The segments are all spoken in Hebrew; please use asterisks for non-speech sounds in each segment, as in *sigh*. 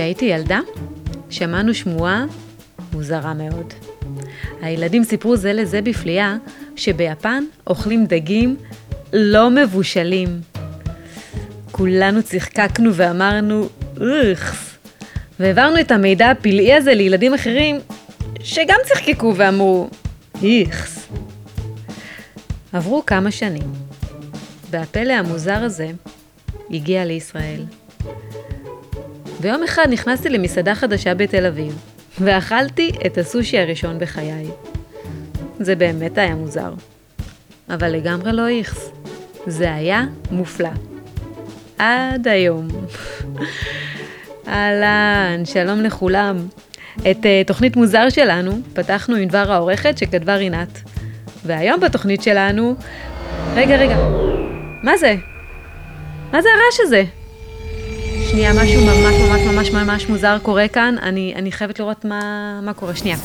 כשהייתי ילדה, שמענו שמועה מוזרה מאוד. הילדים סיפרו זה לזה בפליאה שביפן אוכלים דגים לא מבושלים. כולנו צחקקנו ואמרנו, איכס. והעברנו את המידע הפלאי הזה לילדים אחרים, שגם צחקקו ואמרו, איכס. עברו כמה שנים, והפלא המוזר הזה הגיע לישראל. ויום אחד נכנסתי למסעדה חדשה בתל אביב, ואכלתי את הסושי הראשון בחיי. זה באמת היה מוזר, אבל לגמרי לא איכס. זה היה מופלא. עד היום. *laughs* אהלן, שלום לכולם. את uh, תוכנית מוזר שלנו פתחנו עם דבר העורכת שכתבה רינת. והיום בתוכנית שלנו... רגע, רגע. מה זה? מה זה הרעש הזה? שנייה, משהו ממש ממש ממש ממש מוזר קורה כאן. אני, אני חייבת לראות מה, מה קורה. שנייה.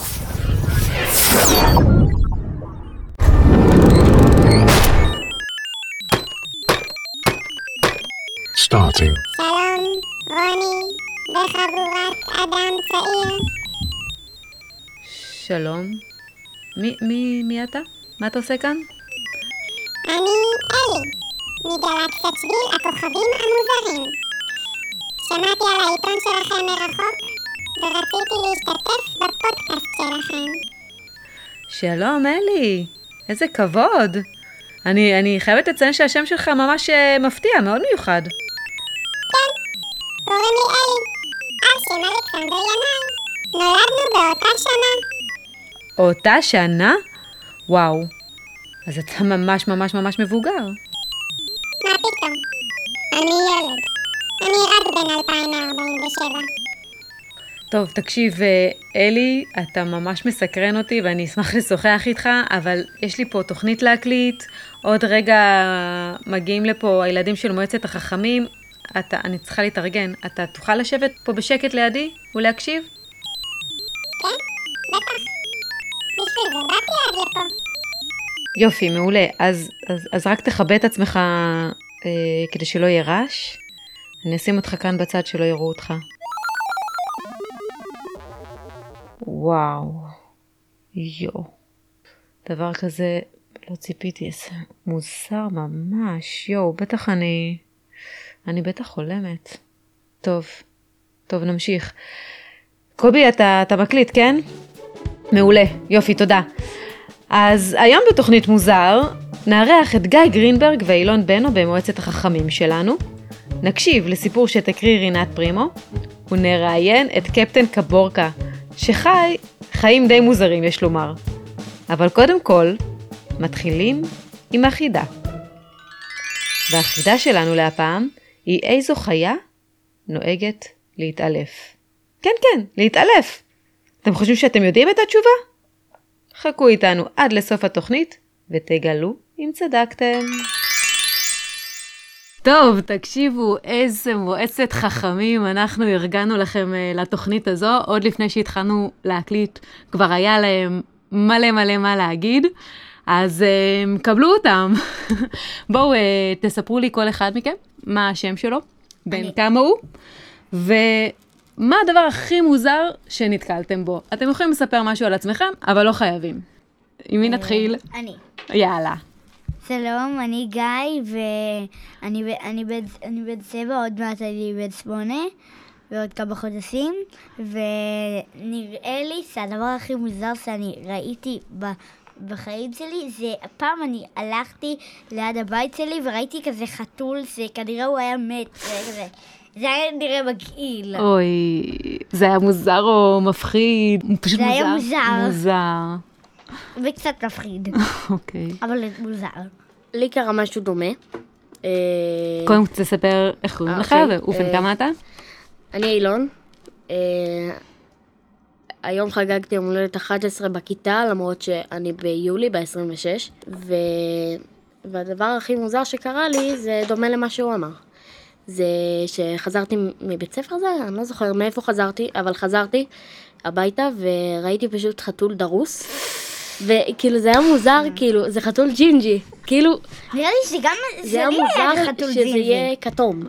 Starting. שלום, רוני, וחבורת אדם צעיר. שלום. מי, מי, מי אתה? מה אתה עושה כאן? אני אלי, מגלקסיית שביל הכוכבים המוזרים. שמעתי על העיתון שלכם מרחוק, ורציתי להשתתף בפודקאסט שלכם. שלום, אלי. איזה כבוד. אני, אני חייבת לציין שהשם שלך ממש אה, מפתיע, מאוד מיוחד. כן, קוראים לי אלי. אב של אלכסנדר ינאי. נולדנו באותה שנה. אותה שנה? וואו. אז אתה ממש ממש ממש מבוגר. מה פתאום? אני ילד. אני רק בן 2047. טוב, תקשיב, אה, אלי, אתה ממש מסקרן אותי ואני אשמח לשוחח איתך, אבל יש לי פה תוכנית להקליט, עוד רגע מגיעים לפה הילדים של מועצת החכמים, אתה, אני צריכה להתארגן. אתה תוכל לשבת פה בשקט לידי ולהקשיב? כן? בטח. בשביל זה באתי עד לפה. יופי, מעולה. אז, אז, אז רק תכבה את עצמך אה, כדי שלא יהיה רעש. אני אשים אותך כאן בצד שלא יראו אותך. וואו, יואו. דבר כזה לא ציפיתי, איזה מוזר ממש, יואו, בטח אני... אני בטח חולמת. טוב, טוב, נמשיך. קובי, אתה, אתה מקליט, כן? מעולה, יופי, תודה. אז היום בתוכנית מוזר, נארח את גיא גרינברג ואילון בנו במועצת החכמים שלנו. נקשיב לסיפור שתקריא רינת פרימו, ונראיין את קפטן קבורקה, שחי חיים די מוזרים יש לומר. אבל קודם כל, מתחילים עם החידה. והחידה שלנו להפעם היא איזו חיה נוהגת להתעלף. כן, כן, להתעלף. אתם חושבים שאתם יודעים את התשובה? חכו איתנו עד לסוף התוכנית ותגלו אם צדקתם. טוב, תקשיבו, איזה מועצת חכמים אנחנו ארגנו לכם uh, לתוכנית הזו. עוד לפני שהתחלנו להקליט, כבר היה להם מלא מלא מה להגיד. אז uh, קבלו אותם. *laughs* בואו, uh, תספרו לי כל אחד מכם מה השם שלו, בן כמה הוא, ומה הדבר הכי מוזר שנתקלתם בו. אתם יכולים לספר משהו על עצמכם, אבל לא חייבים. עם מי נתחיל? אני. יאללה. שלום, אני גיא, ואני אני אני בן שבע, עוד מעט אני בן שמונה, ועוד כמה חודשים, ונראה לי שהדבר הכי מוזר שאני ראיתי ב... בחיים שלי, זה פעם אני הלכתי ליד הבית שלי וראיתי כזה חתול שכנראה הוא היה מת, זה כזה. זה היה נראה מגעיל. אוי, זה היה מוזר או מפחיד? פשוט זה מוזר. היה מוזר. מוזר, וקצת מפחיד, *laughs* אוקיי. אבל מוזר. לי קרה משהו דומה. אה, קודם כל תספר איך קוראים אה, לך אוקיי. ובן אה, כמה אתה? אני אילון. היום חגגתי יום הולדת 11 בכיתה, למרות שאני ביולי, ב-26. ו... והדבר הכי מוזר שקרה לי זה דומה למה שהוא אמר. זה שחזרתי מבית ספר זה, אני לא זוכר מאיפה חזרתי, אבל חזרתי הביתה וראיתי פשוט חתול דרוס. וכאילו זה היה מוזר, כאילו, זה חתול ג'ינג'י. כאילו, נראה לי שגם זה היה שלי היה מוזר חתול שזה ג'ינג'י. יהיה כתום.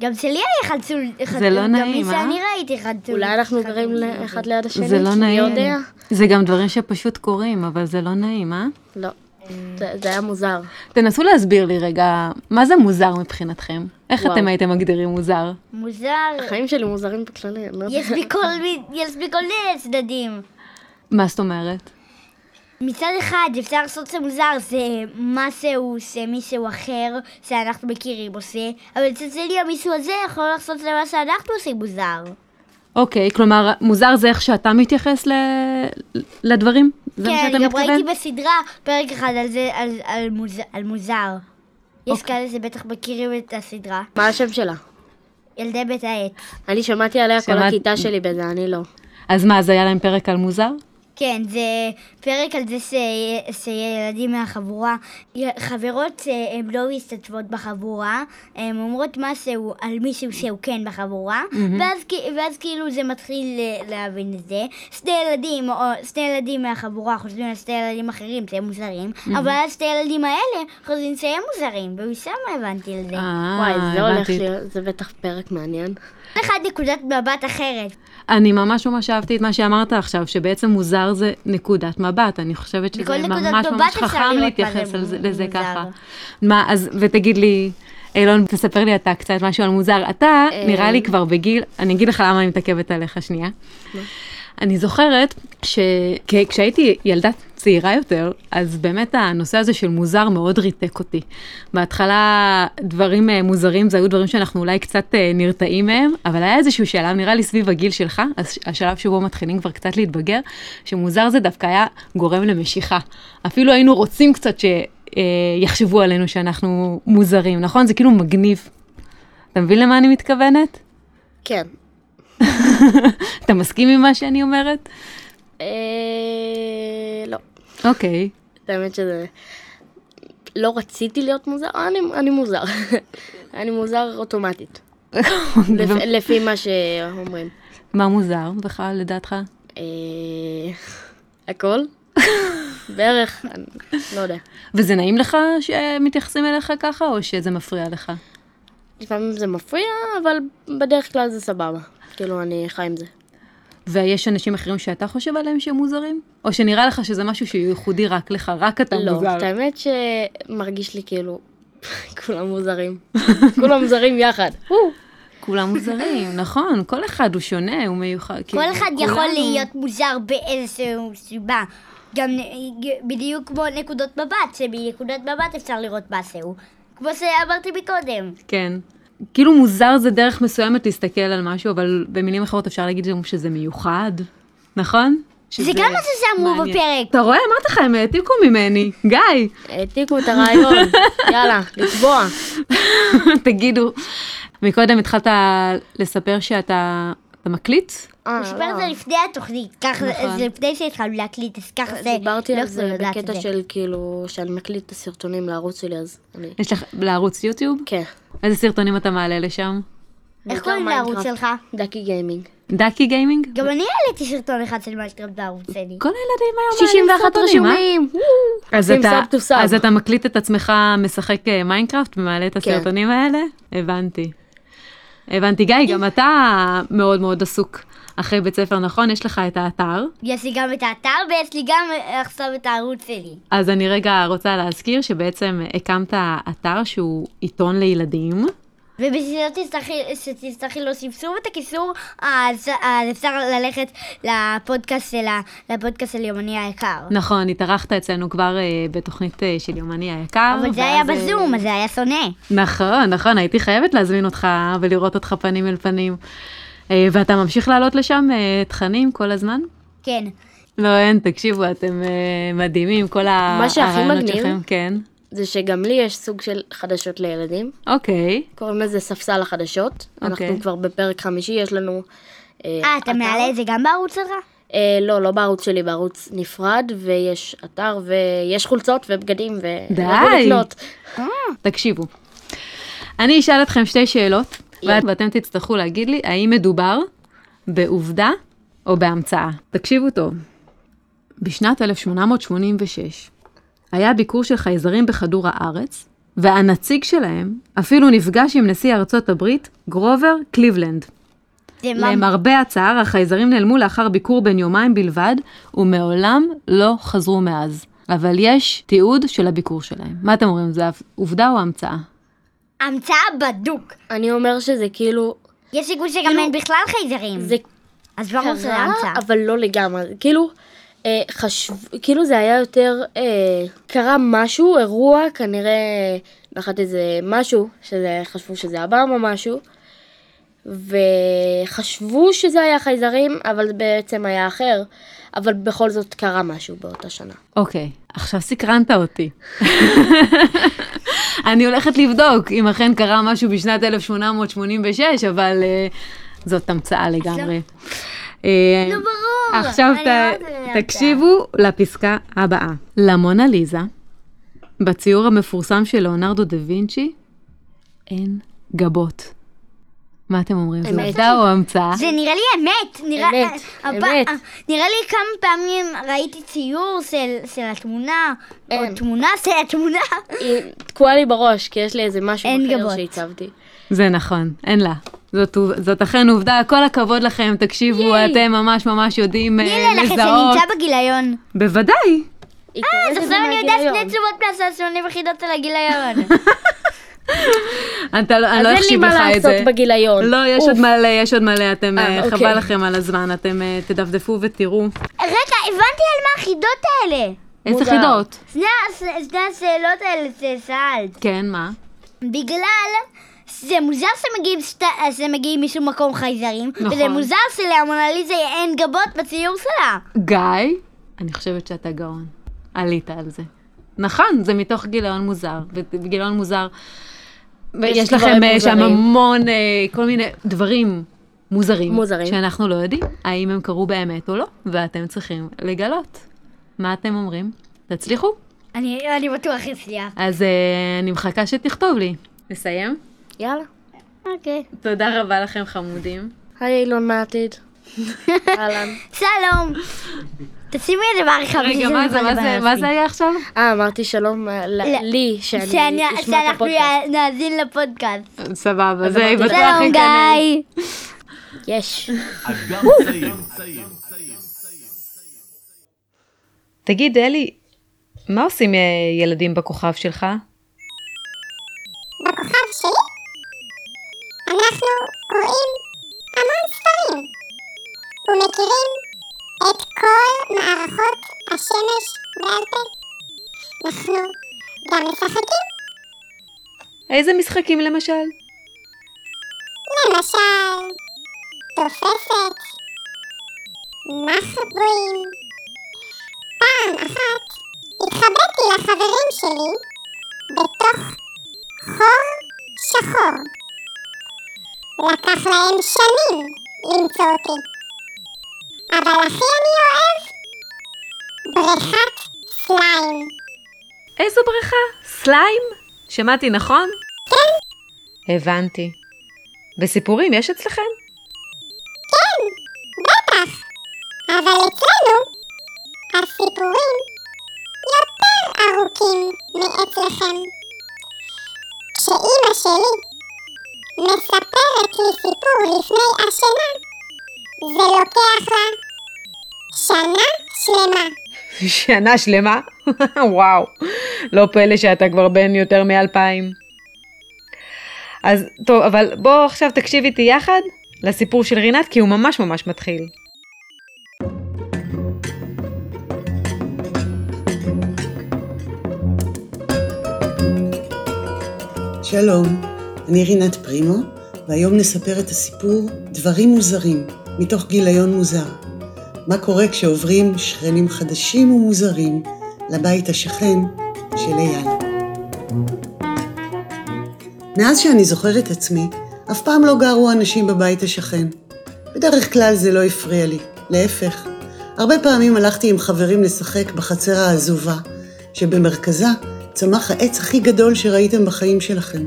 גם שלי היה חתול, חתול, לא גם נעים, מי אה? שאני ראיתי חתול. אולי אנחנו חתול גרים ג'ינג'י. אחד ליד השני, זה לא מי נעים. יודע? זה גם דברים שפשוט קורים, אבל זה לא נעים, אה? לא, זה זה היה מוזר. תנסו להסביר לי רגע, מה זה מוזר מבחינתכם? איך. אתם הייתם מגדירים מוזר? מוזר. החיים שלי מוזרים בכללי, אני לא יש בכל מיני צדדים. מה זאת אומרת? מצד אחד אפשר לעשות זה מוזר, זה משהו שמישהו אחר שאנחנו מכירים עושה, אבל מצד שני המישהו הזה יכול לעשות זה מה שאנחנו עושים מוזר. אוקיי, כלומר, מוזר זה איך שאתה מתייחס ל... לדברים? זה מה כן, שאתה גם מתכוון? ראיתי בסדרה פרק אחד על זה, על, על, מוז, על מוזר. יש אוקיי. כאלה שבטח מכירים את הסדרה. מה השם שלה? ילדי בית העץ. אני שמעתי עליה כל שמעת- הכיתה שלי בזה, אני לא. אז מה, אז היה להם פרק על מוזר? כן, זה פרק על זה ש... שילדים מהחבורה, חברות שהן לא משתתפות בחבורה, הן אומרות משהו על מישהו שהוא כן בחבורה, ואז, כ- ואז כאילו זה מתחיל ל- להבין את זה. שני ילדים, או שני ילדים מהחבורה חושבים על שני ילדים אחרים שהם מוזרים, אבל אז שני ילדים האלה חושבים שהם מוזרים, ומשם הבנתי על זה. אה, וואי, זה הולך. להיות, זה בטח פרק מעניין. כל אחד נקודת מבט אחרת. אני ממש ממש אהבתי את מה שאמרת עכשיו, שבעצם מוזר זה נקודת מבט. אני חושבת שזה ממש ממש חכם להתייחס זה על זה- מוזר. לזה ככה. מה, אז, ותגיד לי, אילון, תספר לי אתה קצת משהו על מוזר. אתה, אה. נראה לי כבר בגיל, אני אגיד לך למה אני מתעכבת עליך שנייה. אני זוכרת שכשהייתי ילדה צעירה יותר, אז באמת הנושא הזה של מוזר מאוד ריתק אותי. בהתחלה דברים אה, מוזרים זה היו דברים שאנחנו אולי קצת אה, נרתעים מהם, אבל היה איזשהו שלב, נראה לי סביב הגיל שלך, הש- השלב שבו מתחילים כבר קצת להתבגר, שמוזר זה דווקא היה גורם למשיכה. אפילו היינו רוצים קצת שיחשבו עלינו שאנחנו מוזרים, נכון? זה כאילו מגניב. אתה מבין למה אני מתכוונת? כן. *laughs* אתה מסכים עם מה שאני אומרת? אה, לא. אוקיי. האמת שזה... לא רציתי להיות מוזר, אני, אני מוזר. *laughs* אני מוזר אוטומטית. *laughs* לפ, לפי מה שאומרים. מה מוזר בכלל לדעתך? אה, הכל? *laughs* בערך, לא יודע. וזה נעים לך שמתייחסים אליך ככה, או שזה מפריע לך? לפעמים זה מפריע, אבל בדרך כלל זה סבבה. כאילו, אני חי עם זה. ויש אנשים אחרים שאתה חושב עליהם שהם מוזרים? או שנראה לך שזה משהו שהוא ייחודי רק לך, רק אתה לא, מוזר? את האמת שמרגיש לי כאילו, *laughs* כולם מוזרים. כולם מוזרים יחד. כולם מוזרים, נכון, כל אחד הוא שונה, הוא מיוחד. כל כאילו, אחד יכול להיות מוזר באיזושהי סיבה. גם בדיוק כמו נקודות מבט, שמנקודות מבט אפשר לראות משהו. כמו שאמרתי מקודם. כן. כאילו מוזר זה דרך מסוימת להסתכל על משהו, אבל במילים אחרות אפשר להגיד שזה מיוחד, נכון? זה גם משהו שאמרו. בפרק. אתה רואה? אמרתי לך, הם העתיקו ממני. גיא, העתיקו את הרעיון. *laughs* יאללה, לתבוע. תגידו. מקודם התחלת לספר שאתה אתה מקליט? אה, הוא סיפר את זה לפני התוכנית, ככה נכון. זה לפני שהתחלנו להקליט, אז ככה זה, דיברתי לא על זה בקטע של כאילו, שאני מקליט את הסרטונים לערוץ שלי, אז אני... יש לך לערוץ יוטיוב? כן. איזה סרטונים אתה מעלה לשם? איך קוראים לערוץ. שלך? דקי גיימינג. דקי Gaming? גם אני העליתי סרטון אחד של מיינקראפט בערוץ שלי. כל הילדים היום מעלים 61 סרטונים, אה? רשומים. אז אתה, מקליט את עצמך משחק אה, מיינקראפט ומעלה את כן. הסרטונים האלה? הבנתי. הבנתי. גיא, גם אתה מאוד מאוד עסוק אחרי בית ספר, נכון? יש לך את האתר. יש לי גם את האתר ויש לי גם אה, עכשיו את הערוץ שלי. אז אני רגע רוצה להזכיר שבעצם הקמת אתר שהוא עיתון לילדים. ובשביל שתצטרכי- להוסיף שוב את הקישור, אז אז אפשר ללכת לפודקאסט של לפודקאסט של יומני היקר. נכון, התארחת אצלנו כבר אה, בתוכנית אה, של יומני היקר. אבל זה היה ואז, אה, בזום, אז זה היה שונא. נכון, נכון, הייתי חייבת להזמין אותך ולראות אותך פנים אל פנים. אה, ואתה ממשיך לעלות לשם אה, תכנים כל הזמן? כן. לא, אין, תקשיבו, אתם אה, מדהימים, כל ה- מה שהכי הרעיונות מגניב- שלכם, כן. זה שגם לי יש סוג של חדשות לילדים. אוקיי, קוראים לזה ספסל החדשות. אוקיי. אנחנו כבר בפרק חמישי, יש לנו... אה, אתה. מעלה את זה גם בערוץ שלך? אה, לא, לא בערוץ שלי, בערוץ נפרד, ויש אתר, ויש חולצות ובגדים, ו... די. תקשיבו. אני אשאל אתכם שתי שאלות, ואתם תצטרכו להגיד לי האם מדובר בעובדה או בהמצאה. תקשיבו טוב. בשנת 1886 היה ביקור של חייזרים בכדור הארץ, והנציג שלהם אפילו נפגש עם נשיא ארצות הברית, גרובר קליבלנד. למרבה הצער, החייזרים נעלמו לאחר ביקור בן יומיים בלבד, ומעולם לא חזרו מאז. אבל יש תיעוד של הביקור שלהם. מה אתם אומרים, זה עובדה או המצאה? המצאה בדוק. אני אומר שזה כאילו, יש סיכוי שגם כאילו- אין בכלל חייזרים. זה אז ברור שזה המצאה. אבל לא לגמרי. כאילו, אה, חשב, כאילו זה היה יותר, אה, קרה משהו, אירוע, כנראה נחת איזה משהו, שזה, חשבו שזה אב"ם או משהו, וחשבו שזה היה חייזרים, אבל בעצם היה אחר, אבל בכל זאת קרה משהו באותה שנה. אוקיי, עכשיו סקרנת אותי. *laughs* אני הולכת לבדוק אם אכן קרה משהו בשנת 1886, אבל uh, זאת המצאה לגמרי. אה, נו ברור. עכשיו המצאה. תקשיבו לפסקה הבאה. למונה ליזה, בציור המפורסם של ליאונרדו דה וינצ'י, אין גבות. מה אתם אומרים? זו. עובדה או המצאה? זה נראה לי אמת, נראה, אמת, אה, אמת. אה, נראה לי כמה פעמים ראיתי ציור של, של התמונה, או. תמונה *laughs* של התמונה. היא תקועה לי בראש, כי יש לי איזה משהו אחר גבות. שהצבתי. זה נכון, אין לה. זאת, זאת אכן עובדה, כל הכבוד לכם, תקשיבו, ייי. אתם ממש ממש יודעים אה, הנה לכם לזהות. שנמצא בגיליון. בוודאי. היא אז עכשיו אני יודעת. שני תשובות מהשעשועונים וחידות על הגיליון. *laughs* אתה, לא- אני אז לא אין לי אחשיב מה לך את זה. לעשות בגיליון. לא, יש. עוד מלא, יש עוד מלא, אתם, אה, אה, אוקיי. חבל לכם על הזמן, אתם אה, תדפדפו ותראו. רגע, הבנתי על מה החידות האלה. איזה. חידות? שני הש- שני השאלות האלה ששאלת. כן, מה? בגלל זה מוזר שמגיעים, שת... שמגיעים משום מקום חייזרים, נכון. וזה מוזר שלמונליזה אין גבות בציור שלה. גיא, אני חושבת שאתה גאון. עלית על זה. נכון, זה מתוך גיליון מוזר, וגיליון מוזר. ויש לכם אה, שם. המון, אה, כל מיני דברים מוזרים. מוזרים. שאנחנו לא יודעים האם הם קרו באמת או לא, ואתם צריכים לגלות. מה אתם אומרים? תצליחו? אני, אני בטוח אצליח. אז אה, אני מחכה שתכתוב לי. נסיים? יאללה. אוקיי. תודה רבה לכם חמודים. היי אילון מהעתיד. אהלן. שלום. תשימי את זה בעריכה. רגע, בשביל מה שזה זה, מה זה, מה. זה היה עכשיו? אה, אמרתי שלום אה, לא. לי, שאני אשמע את שאנחנו הפודקאסט. נאזין לפודקאסט. סבבה, אז זה בטוח שלום. גיא. יש. תגיד, אלי, מה עושים אה, ילדים בכוכב שלך? בכוכב שלי אנחנו ספרים ומכירים את כל מערכות השמש בעל פה. אנחנו גם משחקים, איזה משחקים למשל? למשל תופסת, מחבואים. פעם אחת התחבאתי לחברים שלי בתוך חור שחור. לקח להם שנים למצוא אותי. אבל הכי אני אוהב בריכת סליים. איזו בריכה? סליים? שמעתי נכון? כן. הבנתי. וסיפורים יש אצלכם? כן, בטח. אבל אצלנו הסיפורים יותר ארוכים מאצלכם. כשאימא שלי מספרת לי סיפור לפני השינה, זה לוקח לה שנה שלמה. *laughs* שנה שלמה? *laughs* וואו, לא פלא שאתה כבר בן יותר מאלפיים. אז טוב, אבל בוא עכשיו תקשיב איתי יחד לסיפור של רינת, כי הוא ממש ממש מתחיל. שלום, אני רינת פרימו, והיום נספר את הסיפור דברים מוזרים, מתוך גיליון מוזר. מה קורה כשעוברים שכנים חדשים ומוזרים לבית השכן של אייל. מאז שאני זוכרת עצמי, אף פעם לא גרו אנשים בבית השכן. בדרך כלל זה לא הפריע לי, להפך. הרבה פעמים הלכתי עם חברים לשחק בחצר העזובה, שבמרכזה צמח העץ הכי גדול שראיתם בחיים שלכם.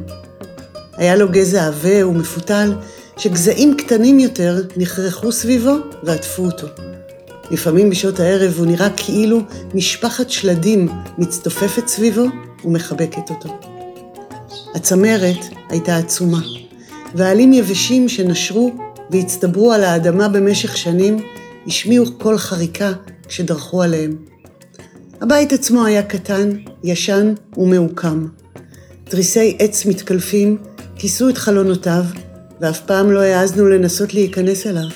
היה לו גזע עבה ומפותל, שגזעים קטנים יותר נכרחו סביבו ועטפו אותו. לפעמים בשעות הערב הוא נראה כאילו משפחת שלדים מצטופפת סביבו ומחבקת אותו. הצמרת הייתה עצומה, ועלים יבשים שנשרו והצטברו על האדמה במשך שנים השמיעו קול חריקה כשדרכו עליהם. הבית עצמו היה קטן, ישן ומעוקם. תריסי עץ מתקלפים כיסו את חלונותיו, ואף פעם לא העזנו לנסות להיכנס אליו.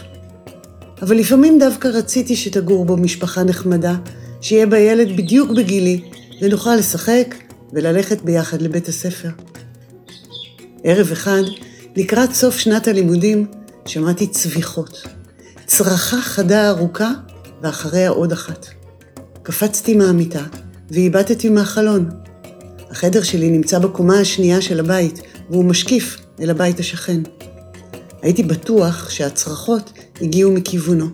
אבל לפעמים דווקא רציתי שתגור בו משפחה נחמדה, שיהיה בה ילד בדיוק בגילי, ונוכל לשחק וללכת ביחד לבית הספר. ערב אחד, לקראת סוף שנת הלימודים, שמעתי צוויחות. צרחה חדה ארוכה, ואחריה עוד אחת. קפצתי מהמיטה, והבטתי מהחלון. החדר שלי נמצא בקומה השנייה של הבית, והוא משקיף אל הבית השכן. הייתי בטוח שהצרחות הגיעו מכיוונו.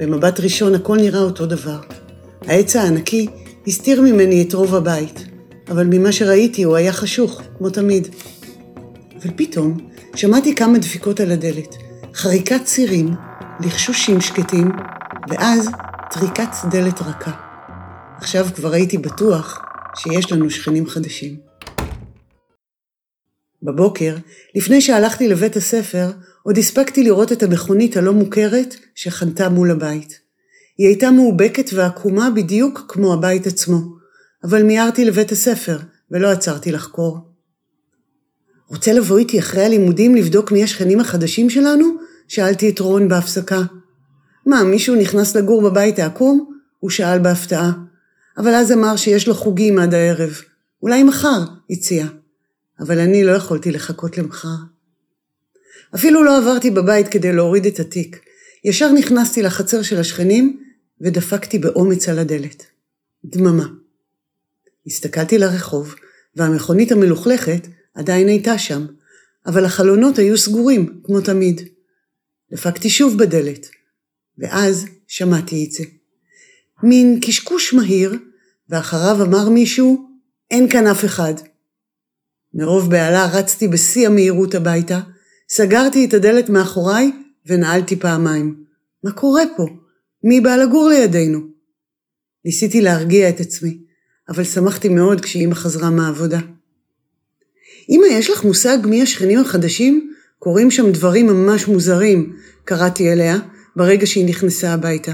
במבט ראשון הכל נראה אותו דבר. העץ הענקי הסתיר ממני את רוב הבית, אבל ממה שראיתי הוא היה חשוך, כמו תמיד. אבל פתאום שמעתי כמה דפיקות על הדלת, חריקת צירים, לחשושים שקטים, ואז טריקת דלת רכה. עכשיו כבר הייתי בטוח שיש לנו שכנים חדשים. בבוקר, לפני שהלכתי לבית הספר, עוד הספקתי לראות את המכונית הלא מוכרת שחנתה מול הבית. היא הייתה מאובקת ועקומה בדיוק כמו הבית עצמו, אבל מיהרתי לבית הספר ולא עצרתי לחקור. רוצה לבוא איתי אחרי הלימודים לבדוק מי השכנים החדשים שלנו? שאלתי את רון בהפסקה. מה, מישהו נכנס לגור בבית העקום? הוא שאל בהפתעה. אבל אז אמר שיש לו חוגים עד הערב. אולי מחר, הציע. אבל אני לא יכולתי לחכות למחר. אפילו לא עברתי בבית כדי להוריד את התיק. ישר נכנסתי לחצר של השכנים ודפקתי באומץ על הדלת. דממה. הסתכלתי לרחוב, והמכונית המלוכלכת עדיין הייתה שם, אבל החלונות היו סגורים, כמו תמיד. דפקתי שוב בדלת, ואז שמעתי את זה. מין קשקוש מהיר, ואחריו אמר מישהו, אין כאן אף אחד. מרוב בהלה רצתי בשיא המהירות הביתה, סגרתי את הדלת מאחוריי ונעלתי פעמיים. מה קורה פה? מי בא לגור לידינו? ניסיתי להרגיע את עצמי, אבל שמחתי מאוד כשאימא חזרה מהעבודה. אמא, יש לך מושג מי השכנים החדשים? קורים שם דברים ממש מוזרים, קראתי אליה, ברגע שהיא נכנסה הביתה.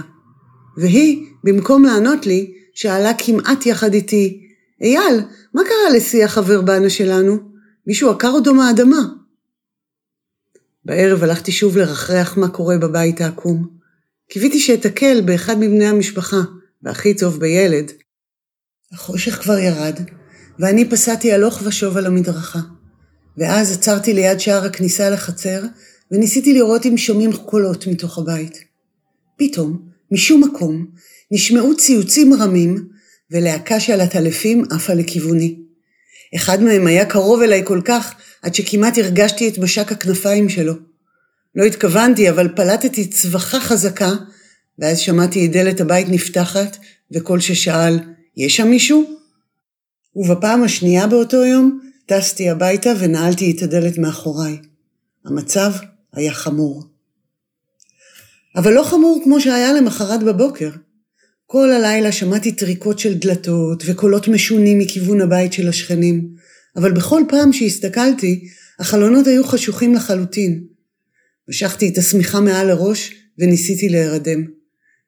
והיא, במקום לענות לי, שאלה כמעט יחד איתי, אייל, מה קרה לשיא החבר בנה שלנו? מישהו עקר אותו מהאדמה. בערב הלכתי שוב לרחרח מה קורה בבית העקום. קיוויתי שאתקל באחד מבני המשפחה, והכי טוב בילד. החושך כבר ירד, ואני פסעתי הלוך ושוב על המדרכה. ואז עצרתי ליד שער הכניסה לחצר, וניסיתי לראות אם שומעים קולות מתוך הבית. פתאום, משום מקום, נשמעו ציוצים רמים, ולהקה של עטלפים עפה לכיווני. אחד מהם היה קרוב אליי כל כך, עד שכמעט הרגשתי את משק הכנפיים שלו. לא התכוונתי, אבל פלטתי צווחה חזקה, ואז שמעתי את דלת הבית נפתחת, וקול ששאל, יש שם מישהו? ובפעם השנייה באותו יום, טסתי הביתה ונעלתי את הדלת מאחוריי. המצב היה חמור. אבל לא חמור כמו שהיה למחרת בבוקר. כל הלילה שמעתי טריקות של דלתות וקולות משונים מכיוון הבית של השכנים, אבל בכל פעם שהסתכלתי, החלונות היו חשוכים לחלוטין. משכתי את השמיכה מעל הראש וניסיתי להירדם.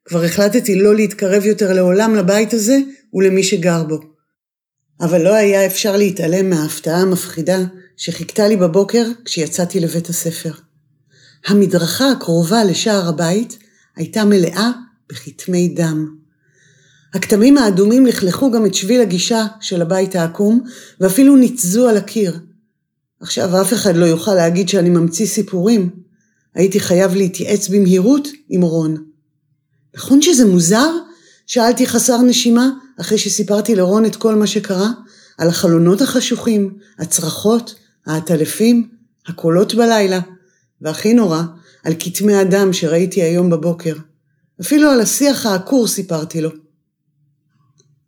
כבר החלטתי לא להתקרב יותר לעולם לבית הזה ולמי שגר בו. אבל לא היה אפשר להתעלם מההפתעה המפחידה שחיכתה לי בבוקר כשיצאתי לבית הספר. המדרכה הקרובה לשער הבית הייתה מלאה בכתמי דם. הכתמים האדומים לכלכו גם את שביל הגישה של הבית העקום, ואפילו ניצזו על הקיר. עכשיו אף אחד לא יוכל להגיד שאני ממציא סיפורים. הייתי חייב להתייעץ במהירות עם רון. נכון שזה מוזר? שאלתי חסר נשימה, אחרי שסיפרתי לרון את כל מה שקרה, על החלונות החשוכים, הצרחות, העטלפים, הקולות בלילה, והכי נורא, על כתמי הדם שראיתי היום בבוקר. אפילו על השיח העקור סיפרתי לו.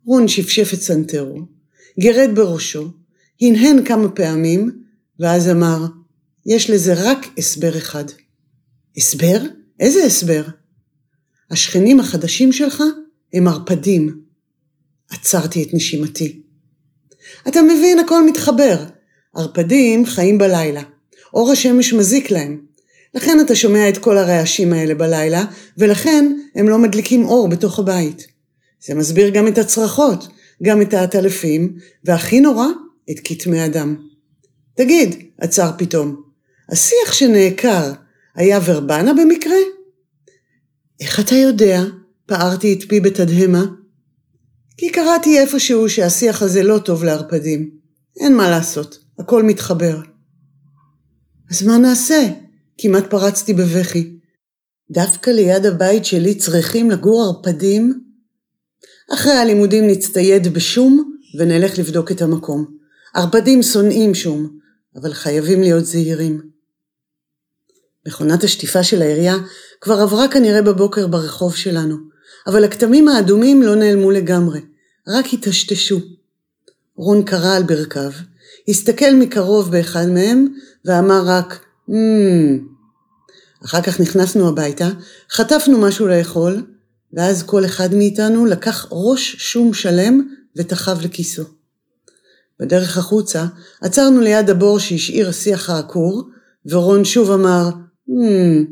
רון שפשף את סנטרו, גירד בראשו, הנהן כמה פעמים, ואז אמר, יש לזה רק הסבר אחד. הסבר? איזה הסבר? השכנים החדשים שלך הם ערפדים. עצרתי את נשימתי. אתה מבין, הכל מתחבר. ערפדים חיים בלילה. אור השמש מזיק להם. לכן אתה שומע את כל הרעשים האלה בלילה, ולכן הם לא מדליקים אור בתוך הבית. זה מסביר גם את הצרחות, גם את העטלפים, והכי נורא, את כתמי הדם. תגיד, עצר פתאום, השיח שנעקר היה ורבנה במקרה? איך אתה יודע? פערתי את פי בתדהמה. כי קראתי איפשהו שהשיח הזה לא טוב לערפדים. אין מה לעשות, הכל מתחבר. אז מה נעשה? כמעט פרצתי בבכי. דווקא ליד הבית שלי צריכים לגור ערפדים? אחרי הלימודים נצטייד בשום ונלך לבדוק את המקום. ערפדים שונאים שום, אבל חייבים להיות זהירים. מכונת השטיפה של העירייה כבר עברה כנראה בבוקר ברחוב שלנו, אבל הכתמים האדומים לא נעלמו לגמרי, רק היטשטשו. רון קרא על ברכיו, הסתכל מקרוב באחד מהם ואמר רק מmm. אחר כך נכנסנו הביתה, חטפנו משהו לאכול, ואז כל אחד מאיתנו לקח ראש שום שלם ותחב לכיסו. בדרך החוצה עצרנו ליד הבור שהשאיר השיח העקור, ורון שוב אמר, Hmm.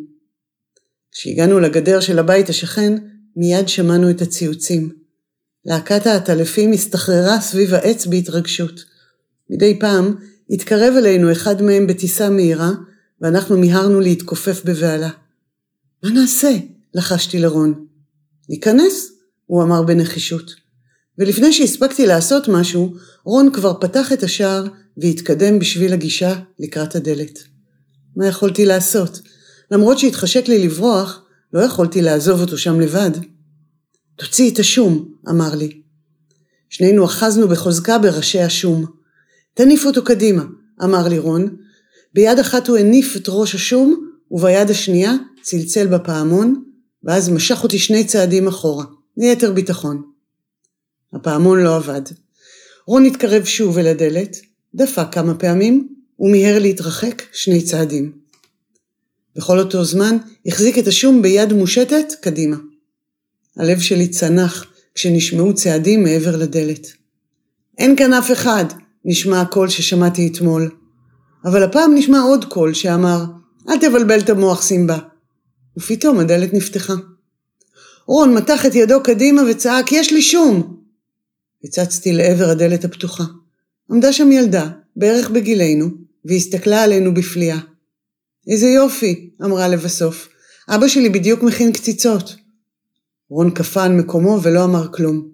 כשהגענו לגדר של הבית השכן, מיד שמענו את הציוצים. להקת העטלפים הסתחררה סביב העץ בהתרגשות. מדי פעם התקרב אלינו אחד מהם בטיסה מהירה, ואנחנו מיהרנו להתכופף בבהלה. מה נעשה? לחשתי לרון. ניכנס? הוא אמר בנחישות. ולפני שהספקתי לעשות משהו, רון כבר פתח את השער והתקדם בשביל הגישה לקראת הדלת. מה יכולתי לעשות? למרות שהתחשק לי לברוח, לא יכולתי לעזוב אותו שם לבד. תוציא את השום, אמר לי. שנינו אחזנו בחוזקה בראשי השום. תניף אותו קדימה, אמר לי רון. ביד אחת הוא הניף את ראש השום, וביד השנייה צלצל בפעמון, ואז משך אותי שני צעדים אחורה, ליתר ביטחון. הפעמון לא עבד. רון התקרב שוב אל הדלת, דפק כמה פעמים, ומיהר להתרחק שני צעדים. בכל אותו זמן החזיק את השום ביד מושטת קדימה. הלב שלי צנח כשנשמעו צעדים מעבר לדלת. אין כאן אף אחד, נשמע הקול ששמעתי אתמול. אבל הפעם נשמע עוד קול שאמר, אל תבלבל את המוח סימבה. ופתאום הדלת נפתחה. רון מתח את ידו קדימה וצעק, יש לי שום! הצצתי לעבר הדלת הפתוחה. עמדה שם ילדה, בערך בגילנו, והסתכלה עלינו בפליאה. איזה יופי, אמרה לבסוף. אבא שלי בדיוק מכין קציצות. רון קפא על מקומו ולא אמר כלום.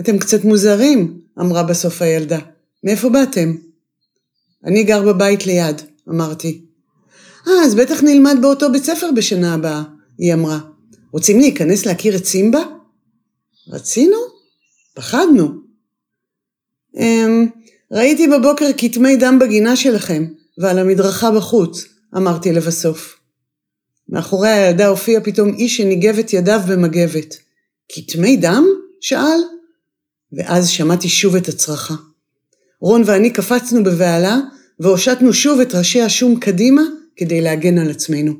אתם קצת מוזרים, אמרה בסוף הילדה. מאיפה באתם? אני גר בבית ליד, אמרתי. אה, אז בטח נלמד באותו בית ספר בשנה הבאה, היא אמרה. רוצים להיכנס להכיר את סימבה? רצינו? פחדנו. אמ, ראיתי בבוקר כתמי דם בגינה שלכם, ועל המדרכה בחוץ, אמרתי לבסוף. מאחורי הילדה הופיע פתאום איש שניגב את ידיו במגבת. כתמי דם? שאל. ואז שמעתי שוב את הצרחה. רון ואני קפצנו בבהלה, והושטנו שוב את ראשי השום קדימה כדי להגן על עצמנו.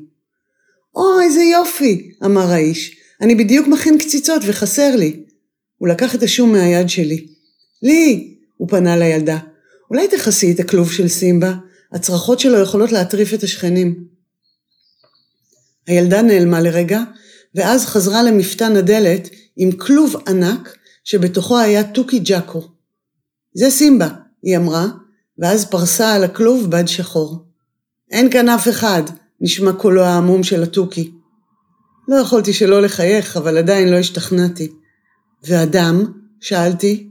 או, איזה יופי, אמר האיש. אני בדיוק מכין קציצות וחסר לי. הוא לקח את השום מהיד שלי. לי, הוא פנה לילדה. אולי תכסי את הכלוב של סימבה? הצרחות שלו יכולות להטריף את השכנים. הילדה נעלמה לרגע, ואז חזרה למפתן הדלת עם כלוב ענק שבתוכו היה תוכי ג'אקו. זה סימבה, היא אמרה, ואז פרסה על הכלוב בד שחור. אין כאן אף אחד, נשמע קולו העמום של התוכי. לא יכולתי שלא לחייך, אבל עדיין לא השתכנעתי. והדם? שאלתי.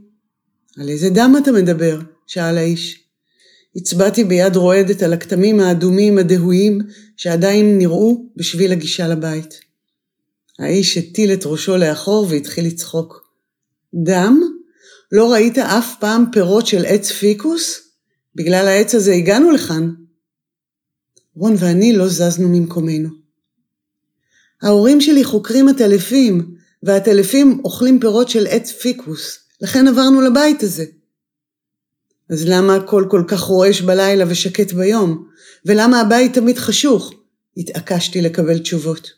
על איזה דם אתה מדבר? שאל האיש. הצבעתי ביד רועדת על הכתמים האדומים הדהויים שעדיין נראו בשביל הגישה לבית. האיש הטיל את ראשו לאחור והתחיל לצחוק. דם? לא ראית אף פעם פירות של עץ פיקוס? בגלל העץ הזה הגענו לכאן. רון ואני לא זזנו ממקומנו. ההורים שלי חוקרים עטלפים, והעטלפים אוכלים פירות של עץ פיקוס, לכן עברנו לבית הזה. אז למה הכל כל כך רועש בלילה ושקט ביום? ולמה הבית תמיד חשוך? התעקשתי לקבל תשובות.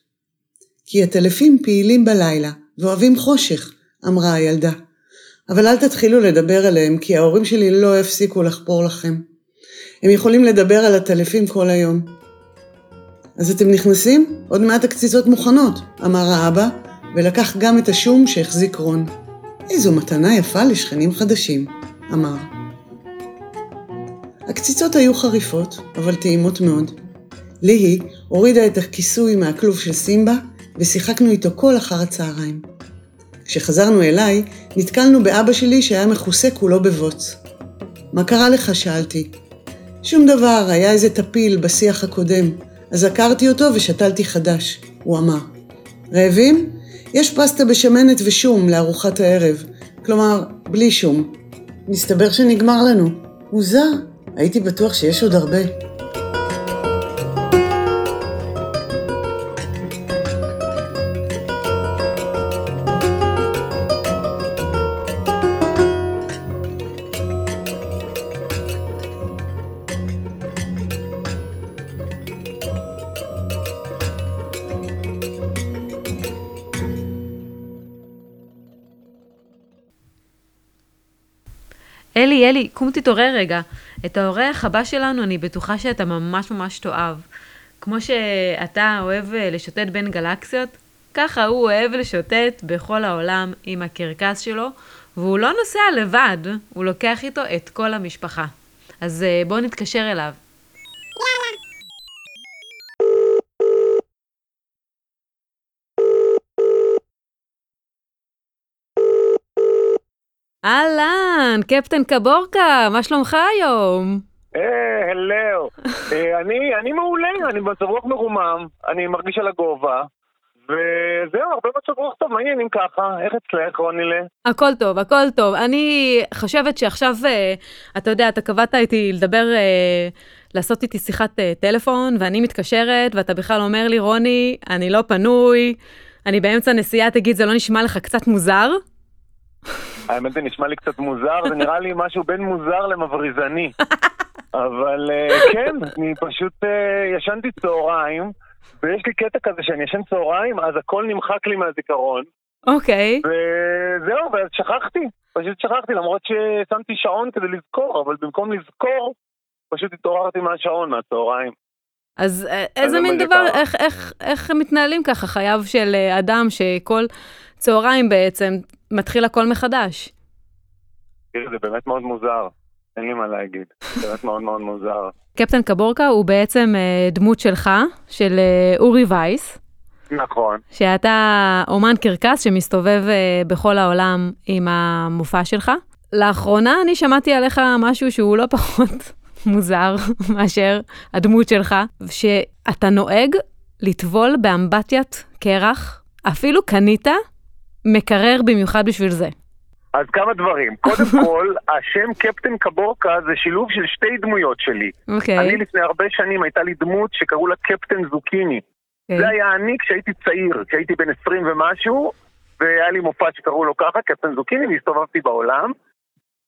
כי הטלפים פעילים בלילה ואוהבים חושך, אמרה הילדה. אבל אל תתחילו לדבר עליהם, כי ההורים שלי לא יפסיקו לחפור לכם. הם יכולים לדבר על הטלפים כל היום. אז אתם נכנסים? עוד מעט הקציצות מוכנות, אמר האבא, ולקח גם את השום שהחזיק רון. איזו מתנה יפה לשכנים חדשים, אמר. הקציצות היו חריפות, אבל טעימות מאוד. ליהי הורידה את הכיסוי מהכלוב של סימבה, ושיחקנו איתו כל אחר הצהריים. כשחזרנו אליי, נתקלנו באבא שלי שהיה מכוסה כולו בבוץ. מה קרה לך? שאלתי. שום דבר, היה איזה טפיל בשיח הקודם, אז עקרתי אותו ושתלתי חדש, הוא אמר. רעבים? יש פסטה בשמנת ושום לארוחת הערב, כלומר, בלי שום. מסתבר שנגמר לנו. מוזר, הייתי בטוח שיש עוד הרבה. אלי, אלי, קום תתעורר רגע. את האורח הבא שלנו אני בטוחה שאתה ממש ממש תאהב. כמו שאתה אוהב אה, לשוטט בין גלקסיות, ככה הוא אוהב לשוטט בכל העולם עם הקרקס שלו, והוא לא נוסע לבד, הוא לוקח איתו את כל המשפחה. אז אה, בואו נתקשר אליו. אהלן, קפטן קבורקה, מה שלומך היום? אה, הלו. *laughs* אה, אני, מעולה, אני במצב רוח מרומם, אני מרגיש על הגובה, וזהו, הרבה מצב רוח טוב, מה העניינים ככה? איך אצלך, רונילה? הכל טוב, הכל טוב. אני חושבת שעכשיו, אה, אתה יודע, אתה קבעת איתי לדבר, אה, לעשות איתי שיחת טלפון, ואני מתקשרת, ואתה בכלל אומר לי, רוני, אני לא פנוי, אני באמצע נסיעה, תגיד, זה לא נשמע לך קצת מוזר? *laughs* האמת זה נשמע לי קצת מוזר, זה נראה לי משהו בין מוזר למבריזני. *laughs* אבל אה, כן, אני פשוט אה, ישנתי צהריים, ויש לי קטע כזה שאני ישן צהריים, אז הכל נמחק לי מהזיכרון. אוקיי. וזהו, ואז שכחתי, פשוט שכחתי, למרות ששמתי שעון כדי לזכור, אבל במקום לזכור, פשוט התעוררתי מהשעון מהצהריים. אז אה, איזה מין דבר. איך, איך, איך מתנהלים ככה חייו של אדם שכל צהריים בעצם מתחיל הכל מחדש? תראי, זה באמת מאוד מוזר, אין לי מה להגיד, באמת מאוד מאוד מוזר. *laughs* קפטן קבורקה הוא בעצם אה, דמות שלך, של אה, אורי וייס, נכון. שאתה אומן קרקס שמסתובב אה, בכל העולם עם המופע שלך. לאחרונה אני שמעתי עליך משהו שהוא לא פחות *laughs* מוזר מאשר הדמות שלך, שאתה נוהג לטבול באמבטיית קרח, אפילו קנית מקרר במיוחד בשביל זה. אז כמה דברים. קודם *laughs* כל, השם קפטן קבורקה זה שילוב של שתי דמויות שלי. אוקיי. אני לפני הרבה שנים הייתה לי דמות שקראו לה קפטן זוקיני. אוקיי. זה היה אני כשהייתי צעיר, כשהייתי בן 20 ומשהו, והיה לי מופע שקראו לו ככה, קפטן זוקיני, והסתובבתי בעולם.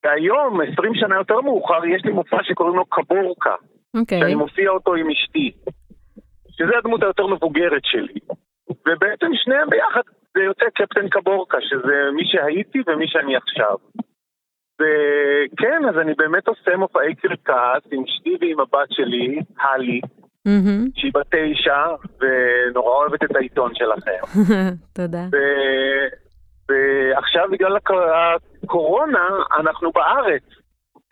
והיום, 20 שנה יותר מאוחר, יש לי מופע שקוראים לו קבורקה, אוקיי. שאני מופיע אותו עם אשתי. שזה הדמות היותר מבוגרת שלי. ובעצם שניהם ביחד זה יוצא קפטן קבורקה, שזה מי שהייתי ומי שאני עכשיו. וכן, אז אני באמת עושה מופעי קרקס עם אשתי ועם הבת שלי, הלי, מהמם. שהיא בת תשע, ונורא אוהבת את העיתון שלכם. *laughs* תודה. ו- ועכשיו בגלל הק- הקורונה אנחנו בארץ,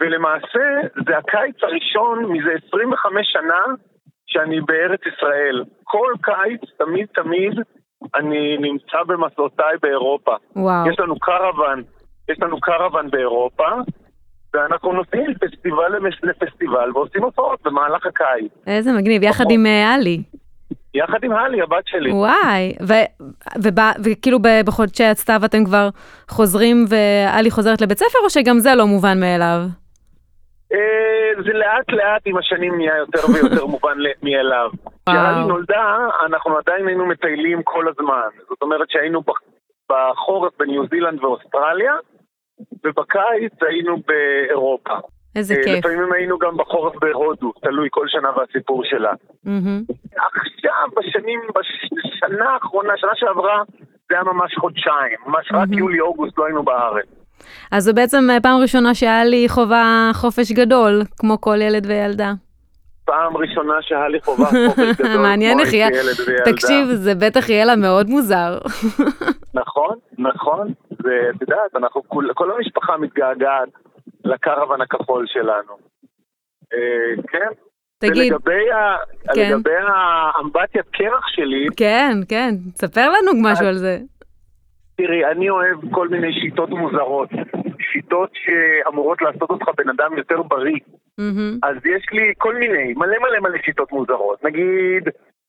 ולמעשה זה הקיץ הראשון מזה 25 שנה שאני בארץ ישראל. כל קיץ, תמיד תמיד, אני נמצא במסעותיי באירופה. וואו. יש לנו קרוון, יש לנו קרוון באירופה, ואנחנו נוסעים מפסטיבל למס- לפסטיבל ועושים הופעות במהלך הקיץ. איזה מגניב, יחד. עם אה, עלי. יחד עם הלי, הבת שלי. וואי, ו- וכאילו בחודשי הצטב אתם כבר חוזרים ועלי חוזרת לבית ספר, או שגם זה לא מובן מאליו? אה, זה לאט לאט עם השנים נהיה יותר ויותר *laughs* מובן מאליו. כשהלי נולדה, אנחנו עדיין היינו מטיילים כל הזמן. זאת אומרת שהיינו בחורף בניו זילנד ואוסטרליה, ובקיץ היינו באירופה. איזה אה, כיף. לפעמים היינו גם בחורף בהודו, תלוי כל שנה והסיפור שלה. עכשיו, בשנים, בשנה האחרונה, שנה שעברה, זה היה ממש חודשיים. ממש רק. יולי-אוגוסט לא היינו בארץ. אז זו בעצם אה, פעם ראשונה שהיה לי חובה חופש גדול, כמו כל ילד וילדה. פעם ראשונה שהיה לי חובה חופש גדול, *laughs* מעניין כמו איך יהיה. תקשיב, זה בטח יהיה לה מאוד מוזר. *laughs* נכון, נכון. ואת יודעת, אנחנו, כול, כל המשפחה מתגעגעת לקרוון הכחול שלנו. אה, כן. תגיד, ולגבי ה- כן. האמבטיית קרח שלי, כן, כן, תספר לנו משהו על זה. תראי, אני אוהב כל מיני שיטות מוזרות. שיטות שאמורות לעשות אותך בן אדם יותר בריא. מהמם. אז יש לי כל מיני, מלא מלא מלא שיטות מוזרות. נגיד,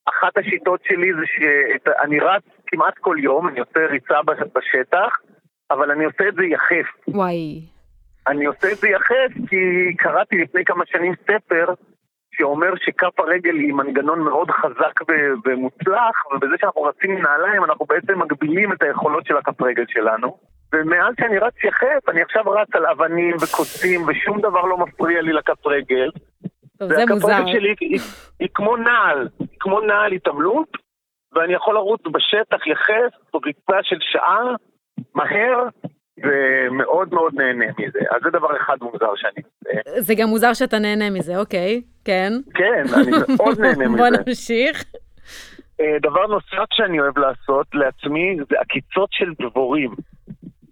אחת השיטות שלי זה שאני רץ כמעט כל יום, אני עושה ריצה בש- בשטח, אבל אני עושה את זה יחף. וואי. אני עושה את זה יחף כי קראתי לפני כמה שנים ספר שאומר שכף הרגל היא מנגנון מאוד חזק ו- ומוצלח, ובזה שאנחנו רצים עם נעליים אנחנו בעצם מגבילים את היכולות של הכף רגל שלנו. ומאז שאני רץ יחף, אני עכשיו רץ על אבנים וקוצים ושום דבר לא מפריע לי לכף רגל. טוב, זה והכף מוזר. רגל שלי היא, היא כמו נעל, היא כמו נעל התעמלות, ואני יכול לרוץ בשטח יחף, בריצה של שעה, מהר, ומאוד מאוד נהנה מזה. אז זה דבר אחד מוזר שאני. זה גם מוזר שאתה נהנה מזה, אוקיי, כן. כן, אני מאוד *laughs* נהנה בוא מזה. נמשיך. אה, דבר נוסף שאני אוהב לעשות לעצמי זה עקיצות של דבורים.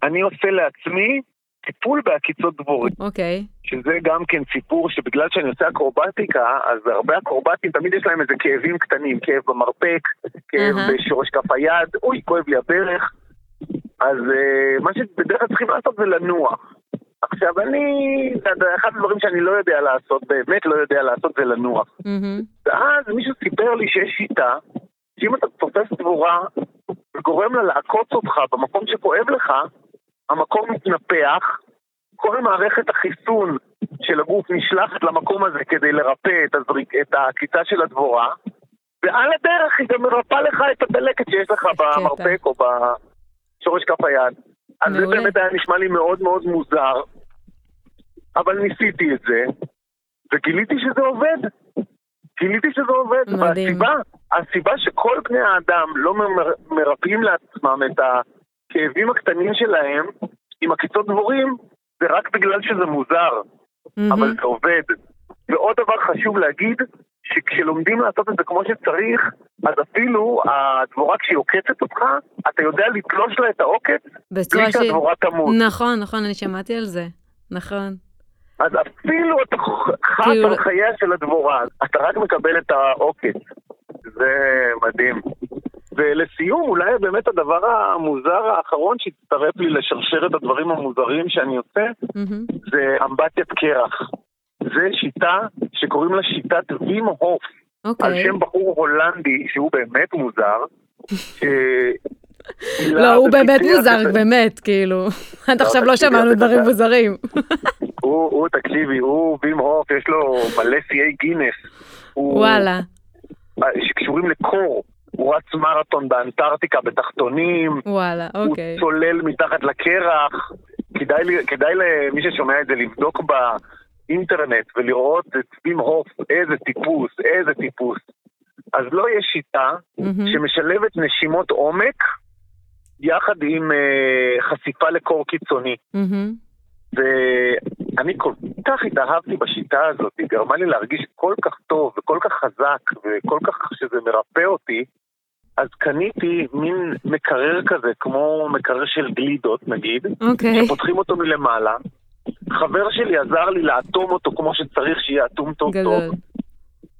אני עושה לעצמי טיפול בעקיצות דבורים, אוקיי. שזה גם כן סיפור שבגלל שאני עושה אקרובטיקה, אז הרבה אקרובטים תמיד יש להם איזה כאבים קטנים, כאב במרפק, כאב אהה. בשורש כף היד, אוי, כואב לי הברך. אז אה, מה שבדרך כלל צריכים לעשות זה לנוח. עכשיו אני, אחד הדברים שאני לא יודע לעשות, באמת לא יודע לעשות זה לנוח. ואז מישהו סיפר לי שיש שיטה, שאם אתה תופס דבורה וגורם לה לעקוץ אותך במקום שכואב לך, המקום מתנפח, כל מערכת החיסון של הגוף נשלחת למקום הזה כדי לרפא את, הזריק, את העקיצה של הדבורה, ועל הדרך היא גם מרפא לך את הדלקת שיש לך במרפק או בשורש כף היד. אז זה. באמת היה נשמע לי מאוד מאוד מוזר, אבל ניסיתי את זה, וגיליתי שזה עובד. גיליתי שזה עובד. מדהים. והסיבה, הסיבה שכל בני האדם לא מר- מרפאים לעצמם את הכאבים הקטנים שלהם עם עקיצות דבורים, זה רק בגלל שזה מוזר, מהמם. אבל זה עובד. ועוד דבר חשוב להגיד, שכשלומדים לעשות את זה כמו שצריך, אז אפילו הדבורה כשהיא עוקצת אותך, אתה יודע לתלוש לה את העוקץ בלי ש... שהדבורה תמות. נכון, נכון, אני שמעתי על זה. נכון. אז אפילו אתה חס כאילו- על חייה של הדבורה, אתה רק מקבל את העוקץ. זה מדהים. ולסיום, אולי באמת הדבר המוזר האחרון שהצטרף לי לשרשרת הדברים המוזרים שאני עושה, מהמם. זה אמבטיית קרח. זה שיטה שקוראים לה שיטת וים הוף, על אוקיי. שם בחור הולנדי שהוא באמת מוזר. *laughs* ש- לא, הוא באמת מוזר, באמת, כאילו. עד עכשיו לא שמענו דברים מוזרים. *laughs* הוא, תקשיבי, הוא וים הוף, יש לו מלא שיאי גינס. וואלה. שקשורים לקור. הוא רץ מרתון באנטארקטיקה בתחתונים, וואלה, אוקיי. הוא צולל מתחת לקרח. כדאי, כדאי למי ששומע את זה לבדוק באינטרנט ולראות את וים הוף, איזה טיפוס, איזה טיפוס. אז לא יש שיטה מהמם. שמשלבת נשימות עומק יחד עם אה, חשיפה לקור קיצוני. מהמם. ואני כל כך התאהבתי בשיטה הזאת, היא גרמה לי להרגיש כל כך טוב וכל כך חזק וכל כך שזה מרפא אותי, אז קניתי מין מקרר כזה, כמו מקרר של גלידות נגיד, אוקיי. שפותחים אותו מלמעלה. חבר שלי עזר לי לאטום אותו כמו שצריך, שיהיה אטום טוב גדול. טוב.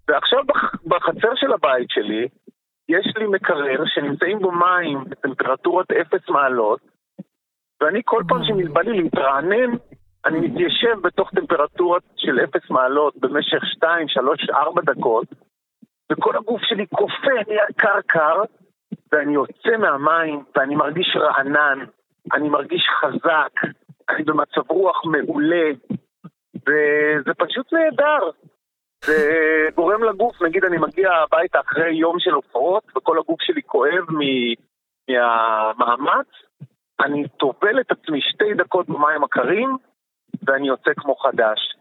ועכשיו בח- בחצר של הבית שלי, יש לי מקרר שנמצאים בו מים בטמפרטורת אפס מעלות, ואני כל פעם שנלבא לי להתרענן, אני מתיישב בתוך טמפרטורות של אפס מעלות במשך 2, 3, 4 דקות, וכל הגוף שלי קופא, נהיה קר קר, ואני יוצא מהמים, ואני מרגיש רענן, אני מרגיש חזק, אני במצב רוח מעולה, וזה פשוט נהדר. זה גורם לגוף, נגיד אני מגיע הביתה אחרי יום של הופעות, וכל הגוף שלי כואב מ- מהמאמץ, אני טובל את עצמי שתי דקות במים הקרים, ואני יוצא כמו חדש.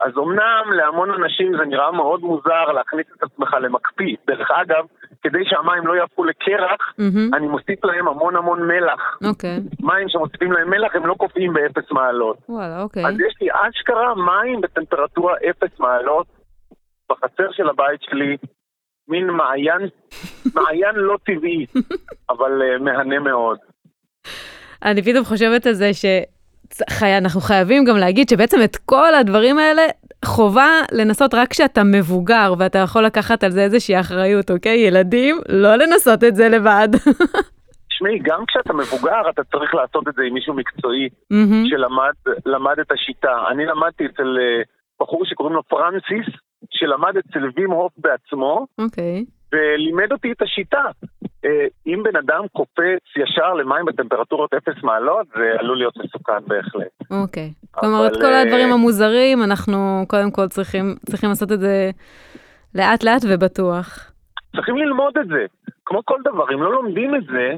אז אמנם להמון אנשים זה נראה מאוד מוזר להכניס את עצמך למקפיא. דרך אגב, כדי שהמים לא יהפכו לקרח, מהמם. אני מוסיף להם המון המון מלח. אוקיי. מים שמוסיפים להם מלח הם לא קופאים באפס מעלות. וואלה, אוקיי. אז יש לי אשכרה מים בטמפרטורה אפס מעלות בחצר של הבית שלי, מין מעיין, *laughs* מעיין לא טבעי, אבל uh, מהנה מאוד. אני פתאום חושבת על זה שאנחנו חייבים גם להגיד שבעצם את כל הדברים האלה חובה לנסות רק כשאתה מבוגר ואתה יכול לקחת על זה איזושהי אחריות, אוקיי? ילדים, לא לנסות את זה לבד. *laughs* תשמעי, גם כשאתה מבוגר אתה צריך לעשות את זה עם מישהו מקצועי מהמם. שלמד למד את השיטה. אני למדתי אצל אה, בחור שקוראים לו פרנסיס, שלמד אצל וים הוף בעצמו, אוקיי. ולימד אותי את השיטה. אה, אם בן אדם קופץ ישר למים בטמפרטורות אפס מעלות, זה עלול להיות מסוכן בהחלט. אוקיי. כלומר, את אבל, כל אה, הדברים המוזרים, אנחנו קודם כל צריכים, צריכים לעשות את זה לאט לאט ובטוח. צריכים ללמוד את זה. כמו כל דבר, אם לא לומדים את זה,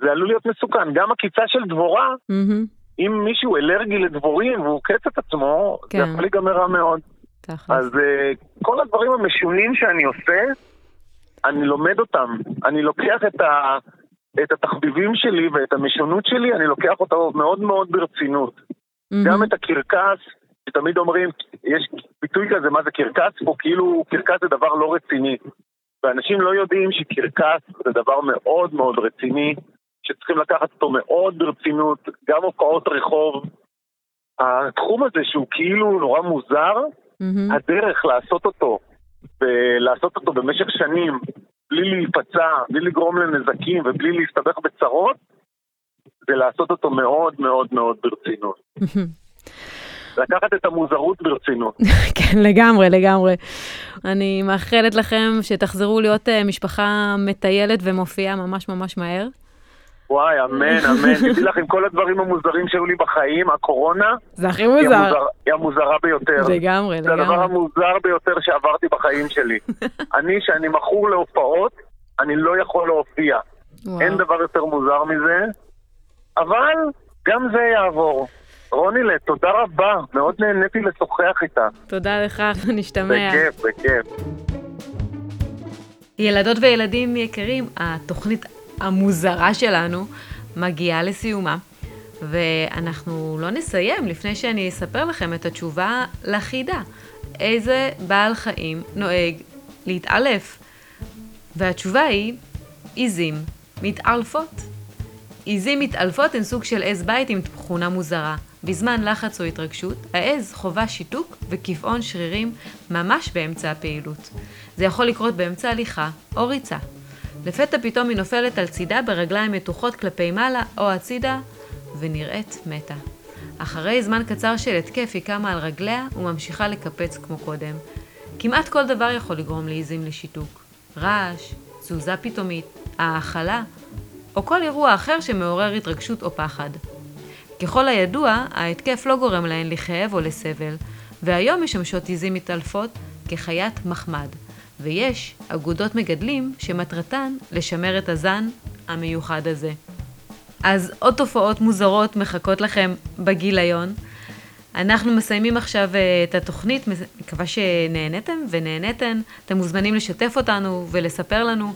זה עלול להיות מסוכן. גם עקיצה של דבורה, מהמם. אם מישהו אלרגי לדבורים והוא עוקץ את עצמו, כן. זה יכול להיגמר רע מאוד. תכלס. אז uh, כל הדברים המשונים שאני עושה, אני לומד אותם. אני לוקח את, ה, את התחביבים שלי ואת המשונות שלי, אני לוקח אותו מאוד מאוד ברצינות. מהמם. גם את הקרקס, שתמיד אומרים, יש ביטוי כזה, מה זה קרקס פה, כאילו קרקס זה דבר לא רציני. ואנשים לא יודעים שקרקס זה דבר מאוד מאוד רציני, שצריכים לקחת אותו מאוד ברצינות, גם הופעות רחוב. התחום הזה שהוא כאילו נורא מוזר, מהמם. הדרך לעשות אותו, ולעשות אותו במשך שנים, בלי להיפצע, בלי לגרום לנזקים ובלי להסתבך בצרות, זה לעשות אותו מאוד מאוד מאוד ברצינות. *laughs* לקחת את המוזרות ברצינות. *laughs* כן, לגמרי, לגמרי. אני מאחלת לכם שתחזרו להיות אה, משפחה מטיילת ומופיעה ממש ממש מהר. וואי, אמן, *laughs* אמן. תדעי לך, עם כל הדברים המוזרים שהיו לי בחיים, הקורונה זה הכי מוזר. היא המוזרה ביותר. לגמרי, זה הדבר לגמרי. המוזר ביותר שעברתי בחיים שלי. *laughs* אני, שאני מכור להופעות, אני לא יכול להופיע. וואו. אין דבר יותר מוזר מזה, אבל גם זה יעבור. רונילה, תודה רבה, מאוד נהניתי לשוחח איתה. תודה לך, נשתמע. בכיף, בכיף. ילדות וילדים יקרים, התוכנית המוזרה שלנו מגיעה לסיומה, ואנחנו לא נסיים לפני שאני אספר לכם את התשובה לחידה. איזה בעל חיים נוהג להתעלף? והתשובה היא, עיזים מתעלפות. עיזים מתעלפות הן סוג של עז בית עם תכונה מוזרה. בזמן לחץ או התרגשות, העז חווה שיתוק וקיפאון שרירים ממש באמצע הפעילות. זה יכול לקרות באמצע הליכה או ריצה. לפתע פתאום היא נופלת על צידה ברגליים מתוחות כלפי מעלה או הצידה, ונראית מתה. אחרי זמן קצר של התקף היא קמה על רגליה וממשיכה לקפץ כמו קודם. כמעט כל דבר יכול לגרום לעיזים לשיתוק. רעש, תזוזה פתאומית, האכלה, או כל אירוע אחר שמעורר התרגשות או פחד. ככל הידוע, ההתקף לא גורם להן לכאב או לסבל, והיום משמשות עיזים מתעלפות כחיית מחמד, ויש אגודות מגדלים שמטרתן לשמר את הזן המיוחד הזה. אז עוד תופעות מוזרות מחכות לכם בגיליון. אנחנו מסיימים עכשיו אה, את התוכנית, מקווה שנהניתם ונהניתן. אתם מוזמנים לשתף אותנו ולספר לנו.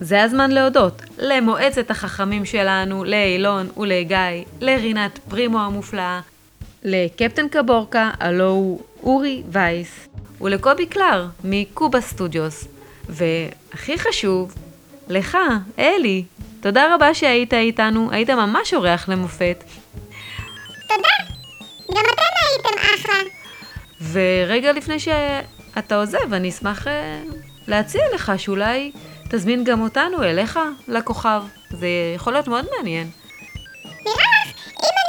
זה הזמן להודות למועצת החכמים שלנו, לאילון ולגיא, לרינת פרימו המופלאה, לקפטן קבורקה, הלו הוא אורי וייס, ולקובי קלר מקובה סטודיוס. והכי חשוב, לך, אלי, תודה רבה שהיית איתנו, היית ממש אורח למופת. תודה. גם אתם הייתם אחלה. ורגע לפני שאתה עוזב, אני אשמח אה, להציע לך שאולי תזמין גם אותנו אליך לכוכב. זה יכול להיות מאוד מעניין. נראה לך, אם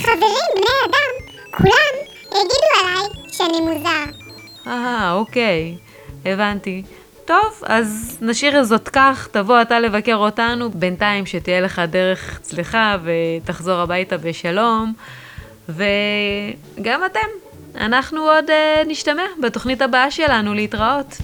חברים בני אדם, כולם יגידו עליי שאני מוזר. אה, אוקיי, הבנתי. טוב, אז נשאיר זאת כך, תבוא אתה לבקר אותנו, בינתיים שתהיה לך דרך צלחה ותחזור הביתה בשלום, וגם אתם. אנחנו עוד uh, נשתמע בתוכנית הבאה שלנו להתראות.